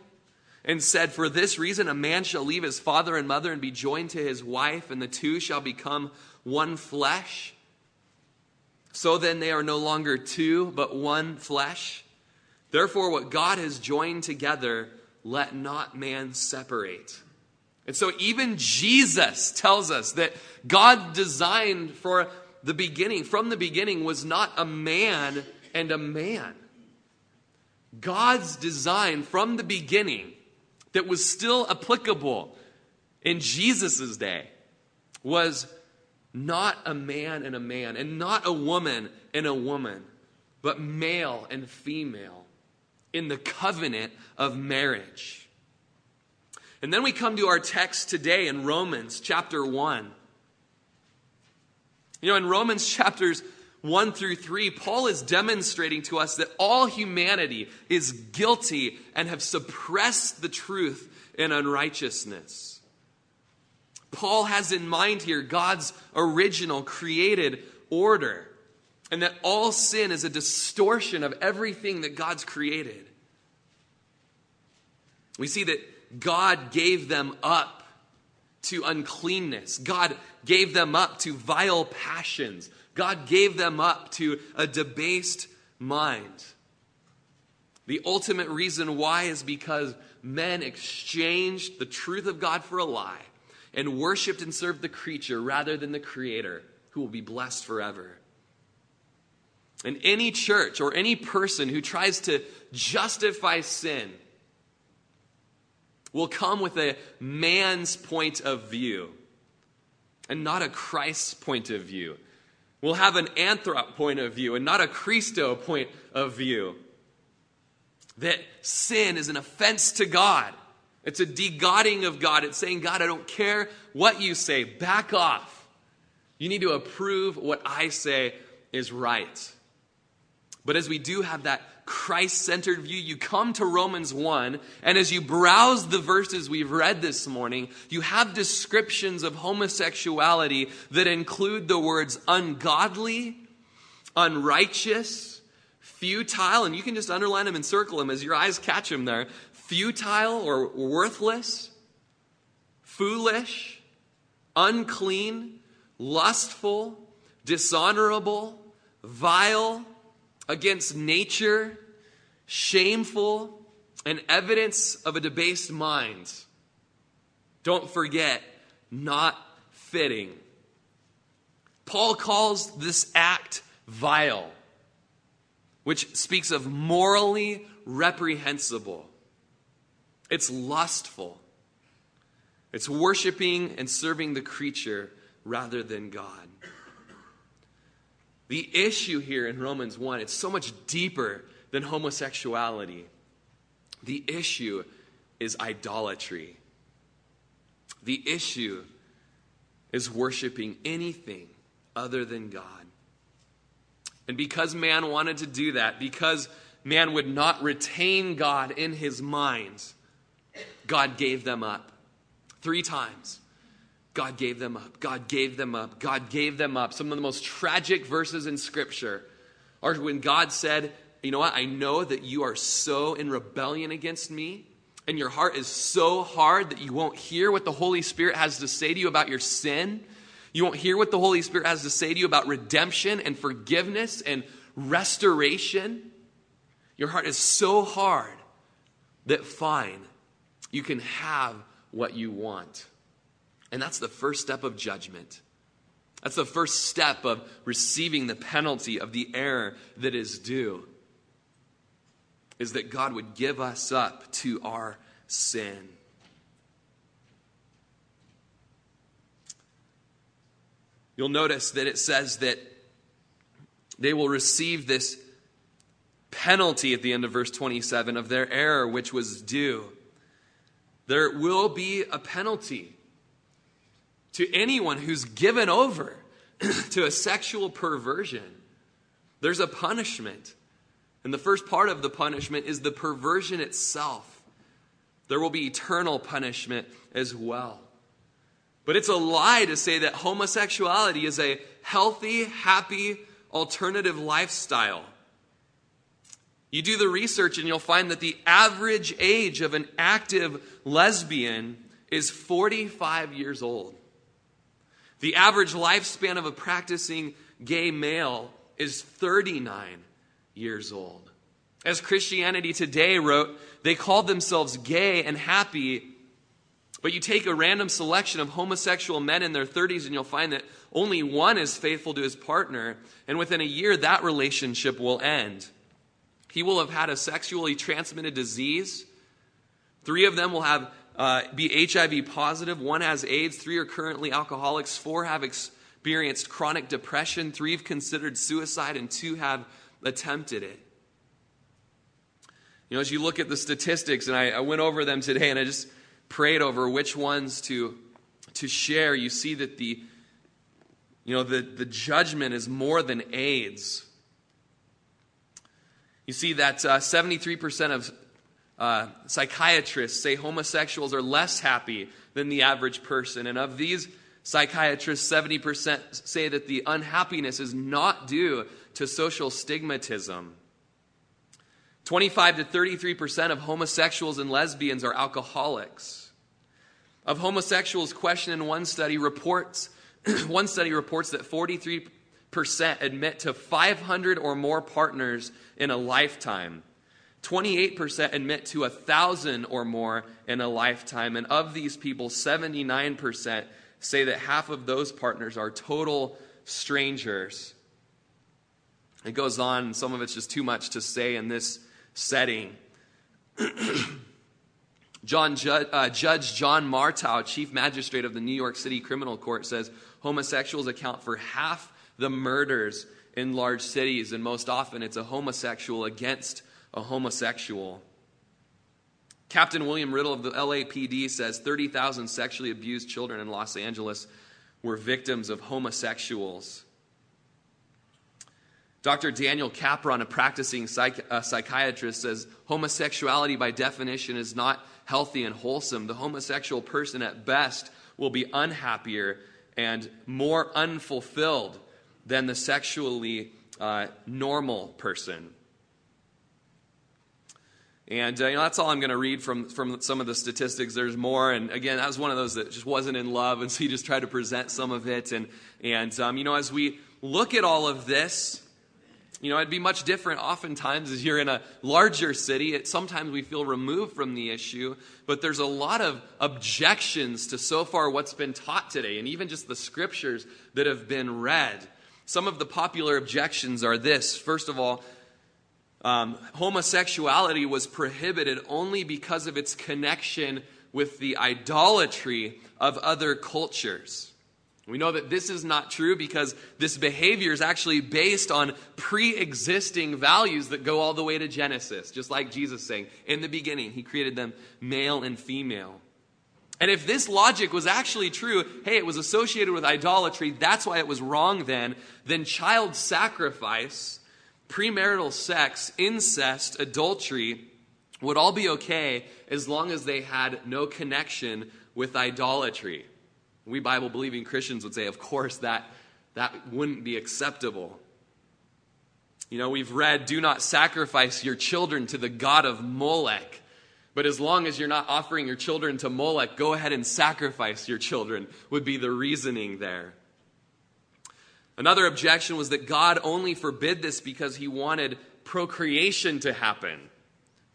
And said, For this reason, a man shall leave his father and mother and be joined to his wife, and the two shall become one flesh. So then they are no longer two, but one flesh. Therefore, what God has joined together, let not man separate. And so, even Jesus tells us that God designed for the beginning, from the beginning, was not a man and a man. God's design from the beginning, that was still applicable in Jesus' day, was not a man and a man, and not a woman and a woman, but male and female in the covenant of marriage. And then we come to our text today in Romans chapter 1. You know, in Romans chapters 1 through 3, Paul is demonstrating to us that all humanity is guilty and have suppressed the truth in unrighteousness. Paul has in mind here God's original created order, and that all sin is a distortion of everything that God's created. We see that God gave them up to uncleanness. God gave them up to vile passions. God gave them up to a debased mind. The ultimate reason why is because men exchanged the truth of God for a lie and worshiped and served the creature rather than the creator who will be blessed forever. And any church or any person who tries to justify sin will come with a man's point of view and not a Christ's point of view. We'll have an anthrop point of view and not a Christo point of view. That sin is an offense to God. It's a degodding of God. It's saying, God, I don't care what you say, back off. You need to approve what I say is right. But as we do have that Christ centered view, you come to Romans 1, and as you browse the verses we've read this morning, you have descriptions of homosexuality that include the words ungodly, unrighteous, futile, and you can just underline them and circle them as your eyes catch them there. Futile or worthless, foolish, unclean, lustful, dishonorable, vile against nature, shameful, and evidence of a debased mind. Don't forget, not fitting. Paul calls this act vile, which speaks of morally reprehensible. It's lustful. It's worshiping and serving the creature rather than God. The issue here in Romans 1, it's so much deeper than homosexuality. The issue is idolatry. The issue is worshiping anything other than God. And because man wanted to do that, because man would not retain God in his mind, God gave them up. Three times. God gave them up. God gave them up. God gave them up. Some of the most tragic verses in Scripture are when God said, You know what? I know that you are so in rebellion against me, and your heart is so hard that you won't hear what the Holy Spirit has to say to you about your sin. You won't hear what the Holy Spirit has to say to you about redemption and forgiveness and restoration. Your heart is so hard that fine, you can have what you want. And that's the first step of judgment. That's the first step of receiving the penalty of the error that is due. Is that God would give us up to our sin. You'll notice that it says that they will receive this penalty at the end of verse 27 of their error, which was due. There will be a penalty to anyone who's given over (clears throat) to a sexual perversion. There's a punishment. And the first part of the punishment is the perversion itself. There will be eternal punishment as well. But it's a lie to say that homosexuality is a healthy, happy, alternative lifestyle. You do the research and you'll find that the average age of an active lesbian is 45 years old. The average lifespan of a practicing gay male is 39 years old. As Christianity Today wrote, they called themselves gay and happy, but you take a random selection of homosexual men in their 30s and you'll find that only one is faithful to his partner, and within a year, that relationship will end. He will have had a sexually transmitted disease. Three of them will have uh, be HIV positive. One has AIDS. Three are currently alcoholics. Four have experienced chronic depression. Three have considered suicide, and two have attempted it. You know, as you look at the statistics, and I, I went over them today, and I just prayed over which ones to, to share, you see that the You know, the, the judgment is more than AIDS. You see that uh, 73% of uh, psychiatrists say homosexuals are less happy than the average person. And of these psychiatrists, 70% say that the unhappiness is not due to social stigmatism. 25 to 33% of homosexuals and lesbians are alcoholics. Of homosexuals questioned in one study reports (clears throat) one study reports that 43% admit to 500 or more partners in a lifetime. 28% admit to a 1,000 or more in a lifetime. And of these people, 79% say that half of those partners are total strangers. It goes on, some of it's just too much to say in this setting. (clears throat) John uh, Judge John Murtagh, Chief Magistrate of the New York City Criminal Court, says homosexuals account for half the murders in large cities, and most often it's a homosexual against a homosexual. Captain William Riddle of the LAPD says 30,000 sexually abused children in Los Angeles were victims of homosexuals. Dr. Daniel Cappon, a practicing psych- a psychiatrist, says homosexuality by definition is not healthy and wholesome. The homosexual person at best will be unhappier and more unfulfilled than the sexually uh, normal person. And uh, you know, that's all I'm going to read from, from some of the statistics. There's more. And again, that was one of those that just wasn't in love. And so he just tried to present some of it. And, and um, you know, as we look at all of this, you know, it'd be much different oftentimes as you're in a larger city. It, sometimes we feel removed from the issue, but there's a lot of objections to so far what's been taught today, and even just the scriptures that have been read. Some of the popular objections are this first of all, um, homosexuality was prohibited only because of its connection with the idolatry of other cultures. We know that this is not true because this behavior is actually based on pre existing values that go all the way to Genesis, just like Jesus saying, In the beginning, he created them male and female. And if this logic was actually true, hey, it was associated with idolatry, that's why it was wrong then, then child sacrifice, premarital sex, incest, adultery would all be okay as long as they had no connection with idolatry. We Bible believing Christians would say, of course, that, that wouldn't be acceptable. You know, we've read, do not sacrifice your children to the God of Molech. But as long as you're not offering your children to Molech, go ahead and sacrifice your children, would be the reasoning there. Another objection was that God only forbid this because he wanted procreation to happen.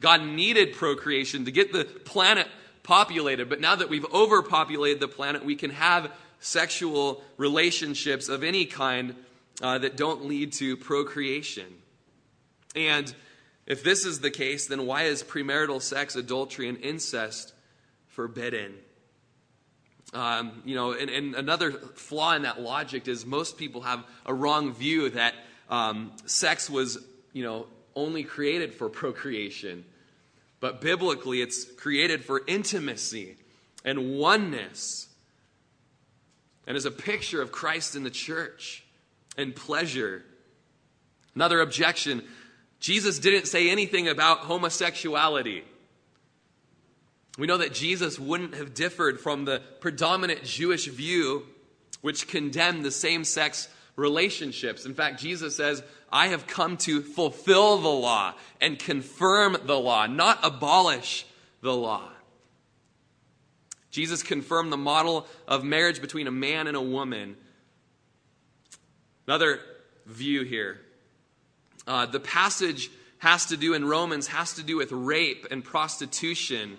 God needed procreation to get the planet populated. But now that we've overpopulated the planet, we can have sexual relationships of any kind uh, that don't lead to procreation. And if this is the case, then why is premarital sex, adultery, and incest forbidden? Um, you know, and, and, another flaw in that logic is most people have a wrong view that um, sex was, you know, only created for procreation. But biblically, it's created for intimacy and oneness and is a picture of Christ in the church and pleasure. Another objection Jesus didn't say anything about homosexuality. We know that Jesus wouldn't have differed from the predominant Jewish view, which condemned the same sex relationships. In fact, Jesus says, I have come to fulfill the law and confirm the law, not abolish the law. Jesus confirmed the model of marriage between a man and a woman. Another view here. Uh, the passage has to do in Romans has to do with rape and prostitution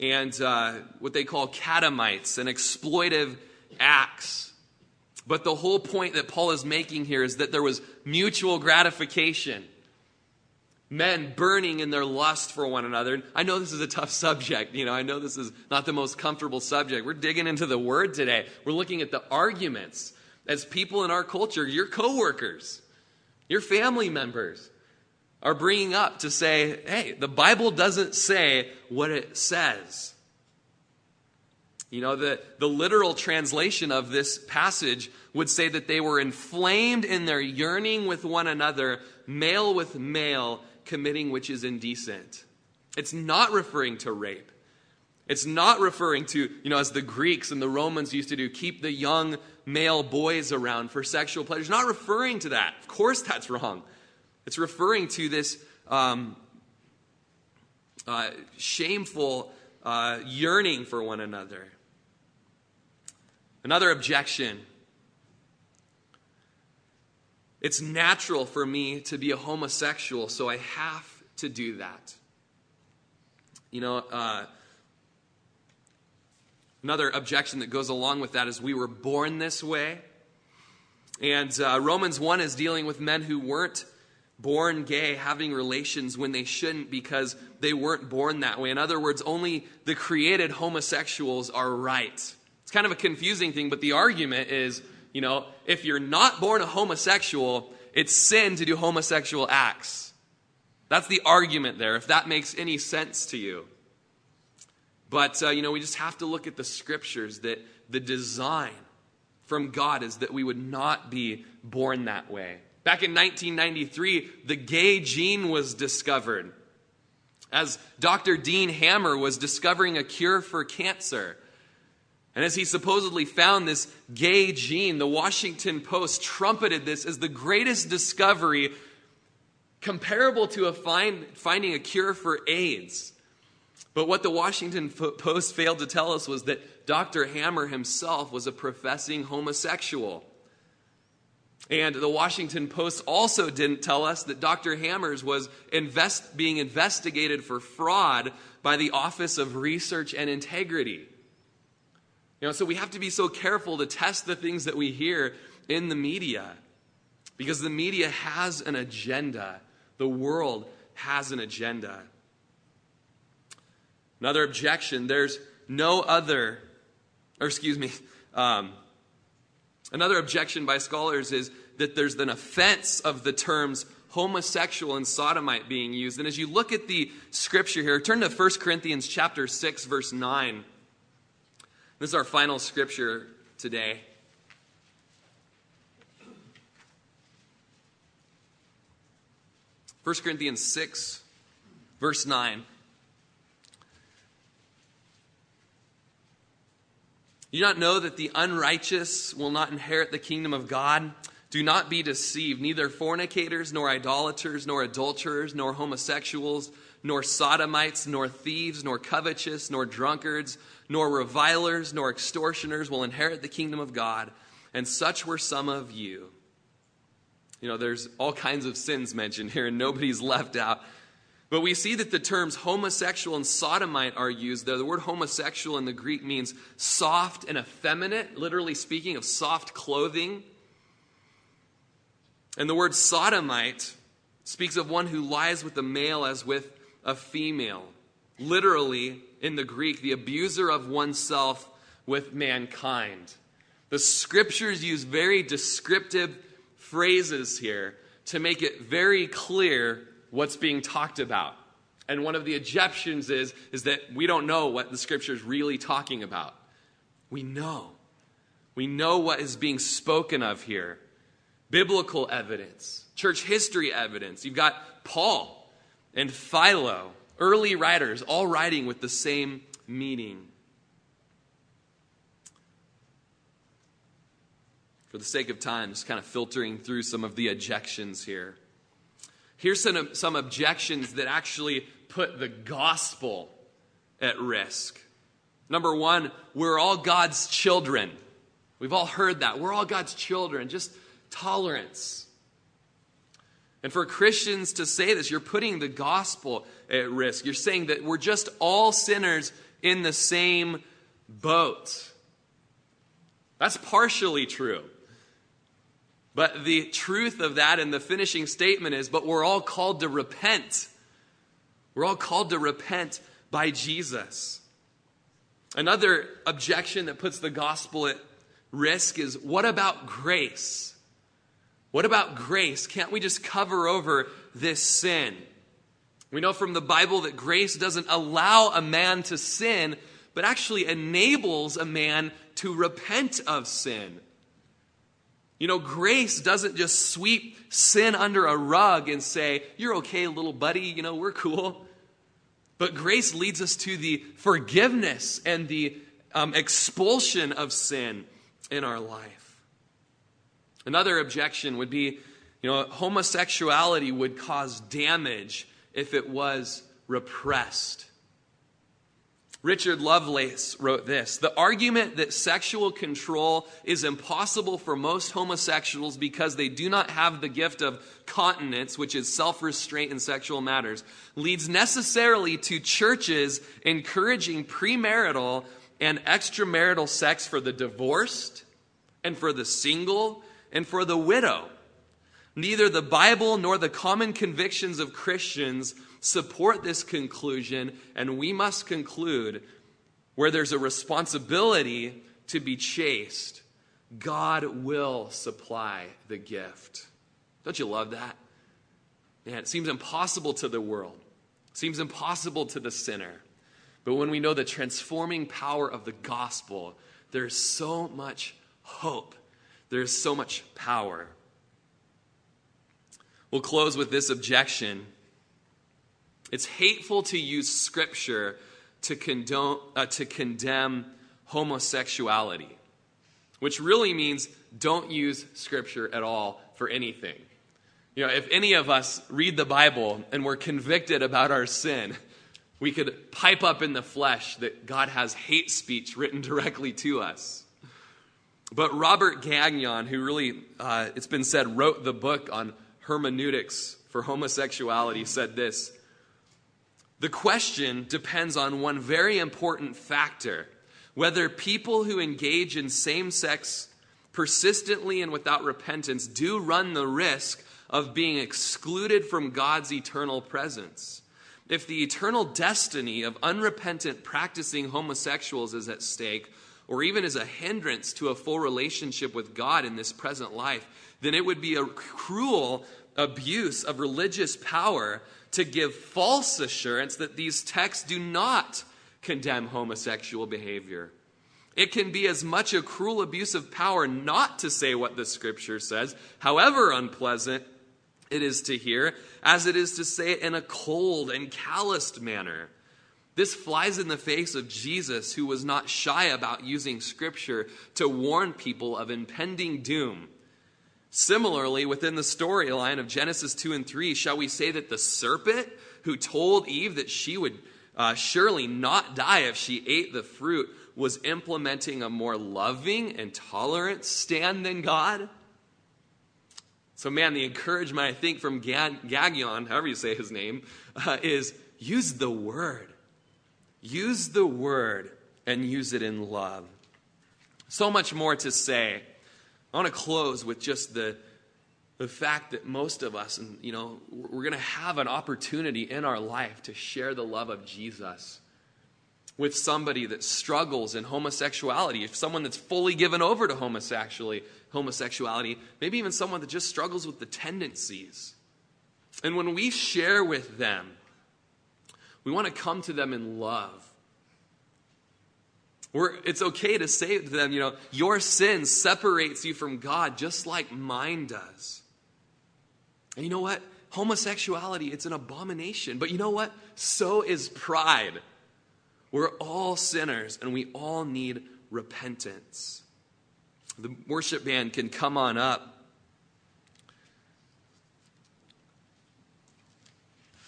and uh, what they call catamites and exploitive acts. But the whole point that Paul is making here is that there was mutual gratification. Men burning in their lust for one another. I know this is a tough subject. You know, I know this is not the most comfortable subject. We're digging into the word today. We're looking at the arguments as people in our culture, your coworkers, your family members are bringing up to say, hey, the Bible doesn't say what it says. You know, the, the literal translation of this passage would say that they were inflamed in their yearning with one another, male with male, committing which is indecent. It's not referring to rape. It's not referring to, you know, as the Greeks and the Romans used to do, keep the young male boys around for sexual pleasure. It's not referring to that. Of course, that's wrong. It's referring to this um, uh, shameful uh, yearning for one another. Another objection. It's natural for me to be a homosexual, so I have to do that. You know, uh, another objection that goes along with that is we were born this way. And uh, Romans 1 is dealing with men who weren't born gay having relations when they shouldn't because they weren't born that way. In other words, only the created homosexuals are right. It's kind of a confusing thing, but the argument is you know, if you're not born a homosexual, it's sin to do homosexual acts. That's the argument there, if that makes any sense to you. But, uh, you know, we just have to look at the scriptures that the design from God is that we would not be born that way. Back in 1993, the gay gene was discovered. As Dr. Dean Hammer was discovering a cure for cancer. And as he supposedly found this gay gene, the Washington Post trumpeted this as the greatest discovery comparable to a find, finding a cure for AIDS. But what the Washington Post failed to tell us was that Dr. Hammer himself was a professing homosexual. And the Washington Post also didn't tell us that Dr. Hammers was invest, being investigated for fraud by the Office of Research and Integrity. You know, so we have to be so careful to test the things that we hear in the media because the media has an agenda. The world has an agenda. Another objection there's no other, or excuse me, um, Another objection by scholars is that there's an offense of the terms homosexual and sodomite being used. And as you look at the scripture here, turn to 1 Corinthians chapter 6 verse 9. This is our final scripture today. First Corinthians 6, verse 9. You not know that the unrighteous will not inherit the kingdom of God? Do not be deceived. Neither fornicators, nor idolaters, nor adulterers, nor homosexuals, nor sodomites, nor thieves, nor covetous, nor drunkards, nor revilers, nor extortioners will inherit the kingdom of God. And such were some of you. You know, there's all kinds of sins mentioned here, and nobody's (laughs) left out. But we see that the terms homosexual and sodomite are used there. The word homosexual in the Greek means soft and effeminate, literally speaking of soft clothing. And the word sodomite speaks of one who lies with a male as with a female. Literally, in the Greek, the abuser of oneself with mankind. The scriptures use very descriptive phrases here to make it very clear what's being talked about. And one of the objections is, is that we don't know what the scripture is really talking about. We know. We know what is being spoken of here. Biblical evidence, church history evidence. You've got Paul and Philo, early writers, all writing with the same meaning. For the sake of time, just kind of filtering through some of the objections here. Here's some, some objections that actually put the gospel at risk. Number one, we're all God's children. We've all heard that. We're all God's children, just tolerance. And for Christians to say this, you're putting the gospel at risk. You're saying that we're just all sinners in the same boat. That's partially true. But the truth of that and the finishing statement is, but we're all called to repent. We're all called to repent by Jesus. Another objection that puts the gospel at risk is what about grace? What about grace? Can't we just cover over this sin? We know from the Bible that grace doesn't allow a man to sin, but actually enables a man to repent of sin. You know, grace doesn't just sweep sin under a rug and say, You're okay, little buddy, you know, we're cool. But grace leads us to the forgiveness and the um, expulsion of sin in our life. Another objection would be you know, homosexuality would cause damage if it was repressed. Richard Lovelace wrote this The argument that sexual control is impossible for most homosexuals because they do not have the gift of continence, which is self restraint in sexual matters, leads necessarily to churches encouraging premarital and extramarital sex for the divorced, and for the single, and for the widow. Neither the Bible nor the common convictions of Christians support this conclusion, and we must conclude where there's a responsibility to be chaste, God will supply the gift. Don't you love that? Man, it seems impossible to the world, it seems impossible to the sinner. But when we know the transforming power of the gospel, there's so much hope, there's so much power. We'll close with this objection it's hateful to use scripture to, condone, uh, to condemn homosexuality, which really means don't use scripture at all for anything. You know, if any of us read the Bible and we're convicted about our sin, we could pipe up in the flesh that God has hate speech written directly to us. But Robert Gagnon, who really, uh, it's been said, wrote the book on hermeneutics for homosexuality, said this the question depends on one very important factor whether people who engage in same sex persistently and without repentance do run the risk of being excluded from God's eternal presence. If the eternal destiny of unrepentant practicing homosexuals is at stake, or even as a hindrance to a full relationship with God in this present life, then it would be a cruel abuse of religious power to give false assurance that these texts do not condemn homosexual behavior. It can be as much a cruel abuse of power not to say what the scripture says, however unpleasant it is to hear, as it is to say it in a cold and calloused manner. This flies in the face of Jesus, who was not shy about using scripture to warn people of impending doom Similarly, within the storyline of Genesis 2 and 3, shall we say that the serpent who told Eve that she would uh, surely not die if she ate the fruit was implementing a more loving and tolerant stand than God? So, man, the encouragement I think from Gagnon, however you say his name, uh, is use the word. Use the word and use it in love. So much more to say. I want to close with just the, the fact that most of us, and you know, we're going to have an opportunity in our life to share the love of Jesus with somebody that struggles in homosexuality, if someone that's fully given over to homosexuality, homosexuality, maybe even someone that just struggles with the tendencies. And when we share with them, we want to come to them in love. We're, it's okay to say to them, you know, your sin separates you from God just like mine does. And you know what? Homosexuality, it's an abomination. But you know what? So is pride. We're all sinners and we all need repentance. The worship band can come on up.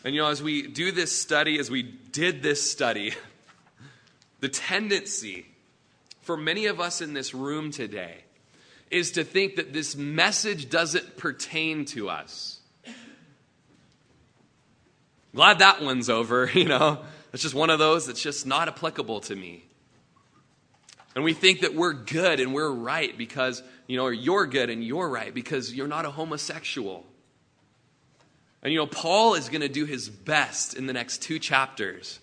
And you know, as we do this study, as we did this study, (laughs) The tendency for many of us in this room today is to think that this message doesn't pertain to us. Glad that one's over, (laughs) you know. It's just one of those that's just not applicable to me. And we think that we're good and we're right because, you know, you're good and you're right because you're not a homosexual. And, you know, Paul is going to do his best in the next two chapters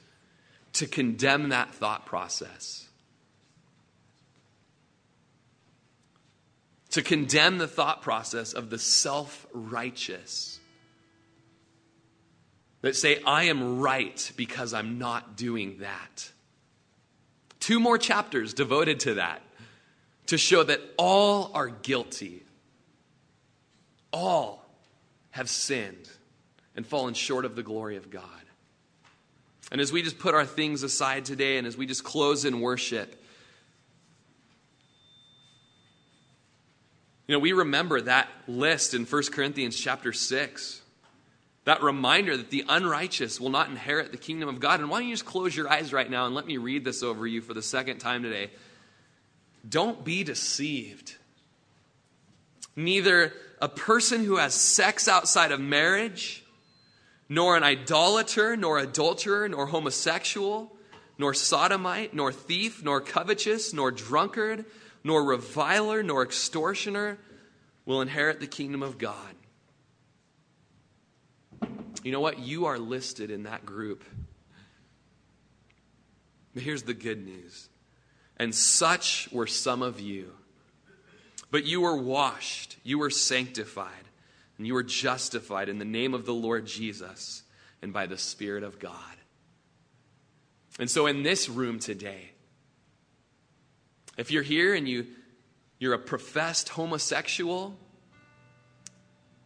to condemn that thought process. To condemn the thought process of the self righteous that say, I am right because I'm not doing that. Two more chapters devoted to that to show that all are guilty. All have sinned and fallen short of the glory of God. And as we just put our things aside today and as we just close in worship, you know, we remember that list in 1 Corinthians chapter 6. That reminder that the unrighteous will not inherit the kingdom of God. And why don't you just close your eyes right now and let me read this over you for the second time today? Don't be deceived. Neither a person who has sex outside of marriage, nor an idolater, nor adulterer, nor homosexual, nor sodomite, nor thief, nor covetous, nor drunkard, nor reviler, nor extortioner will inherit the kingdom of God. You know what? You are listed in that group. But here's the good news. And such were some of you. But you were washed, you were sanctified, and you are justified in the name of the Lord Jesus and by the Spirit of God. And so, in this room today, if you're here and you, you're a professed homosexual,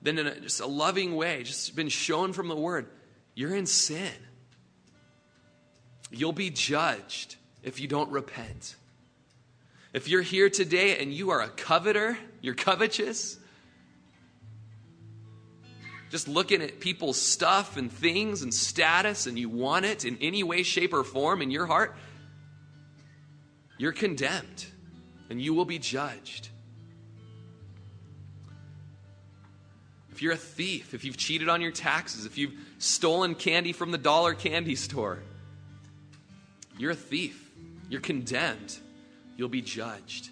then in a, just a loving way, just been shown from the Word, you're in sin. You'll be judged if you don't repent. If you're here today and you are a coveter, you're covetous, just looking at people's stuff and things and status, and you want it in any way, shape, or form in your heart, you're condemned and you will be judged. If you're a thief, if you've cheated on your taxes, if you've stolen candy from the dollar candy store, you're a thief. You're condemned. You'll be judged.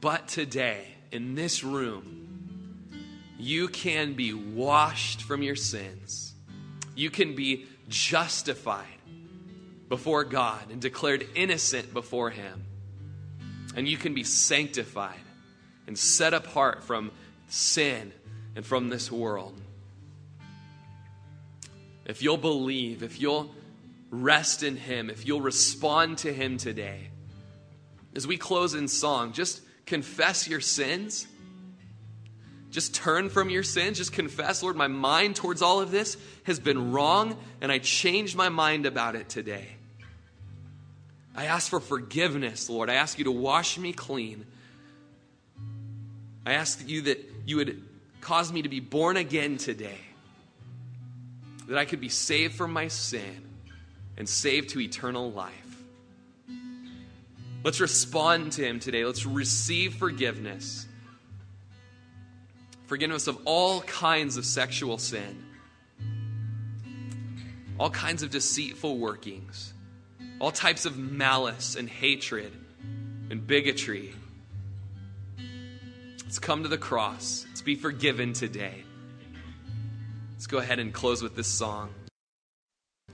But today, in this room, you can be washed from your sins. You can be justified before God and declared innocent before Him. And you can be sanctified and set apart from sin and from this world. If you'll believe, if you'll rest in Him, if you'll respond to Him today, as we close in song, just confess your sins. Just turn from your sins. Just confess, Lord, my mind towards all of this has been wrong, and I changed my mind about it today. I ask for forgiveness, Lord. I ask you to wash me clean. I ask you that you would cause me to be born again today, that I could be saved from my sin and saved to eternal life. Let's respond to Him today. Let's receive forgiveness. Forgiveness of all kinds of sexual sin, all kinds of deceitful workings, all types of malice and hatred and bigotry Let's come to the cross. Let's be forgiven today. Let's go ahead and close with this song.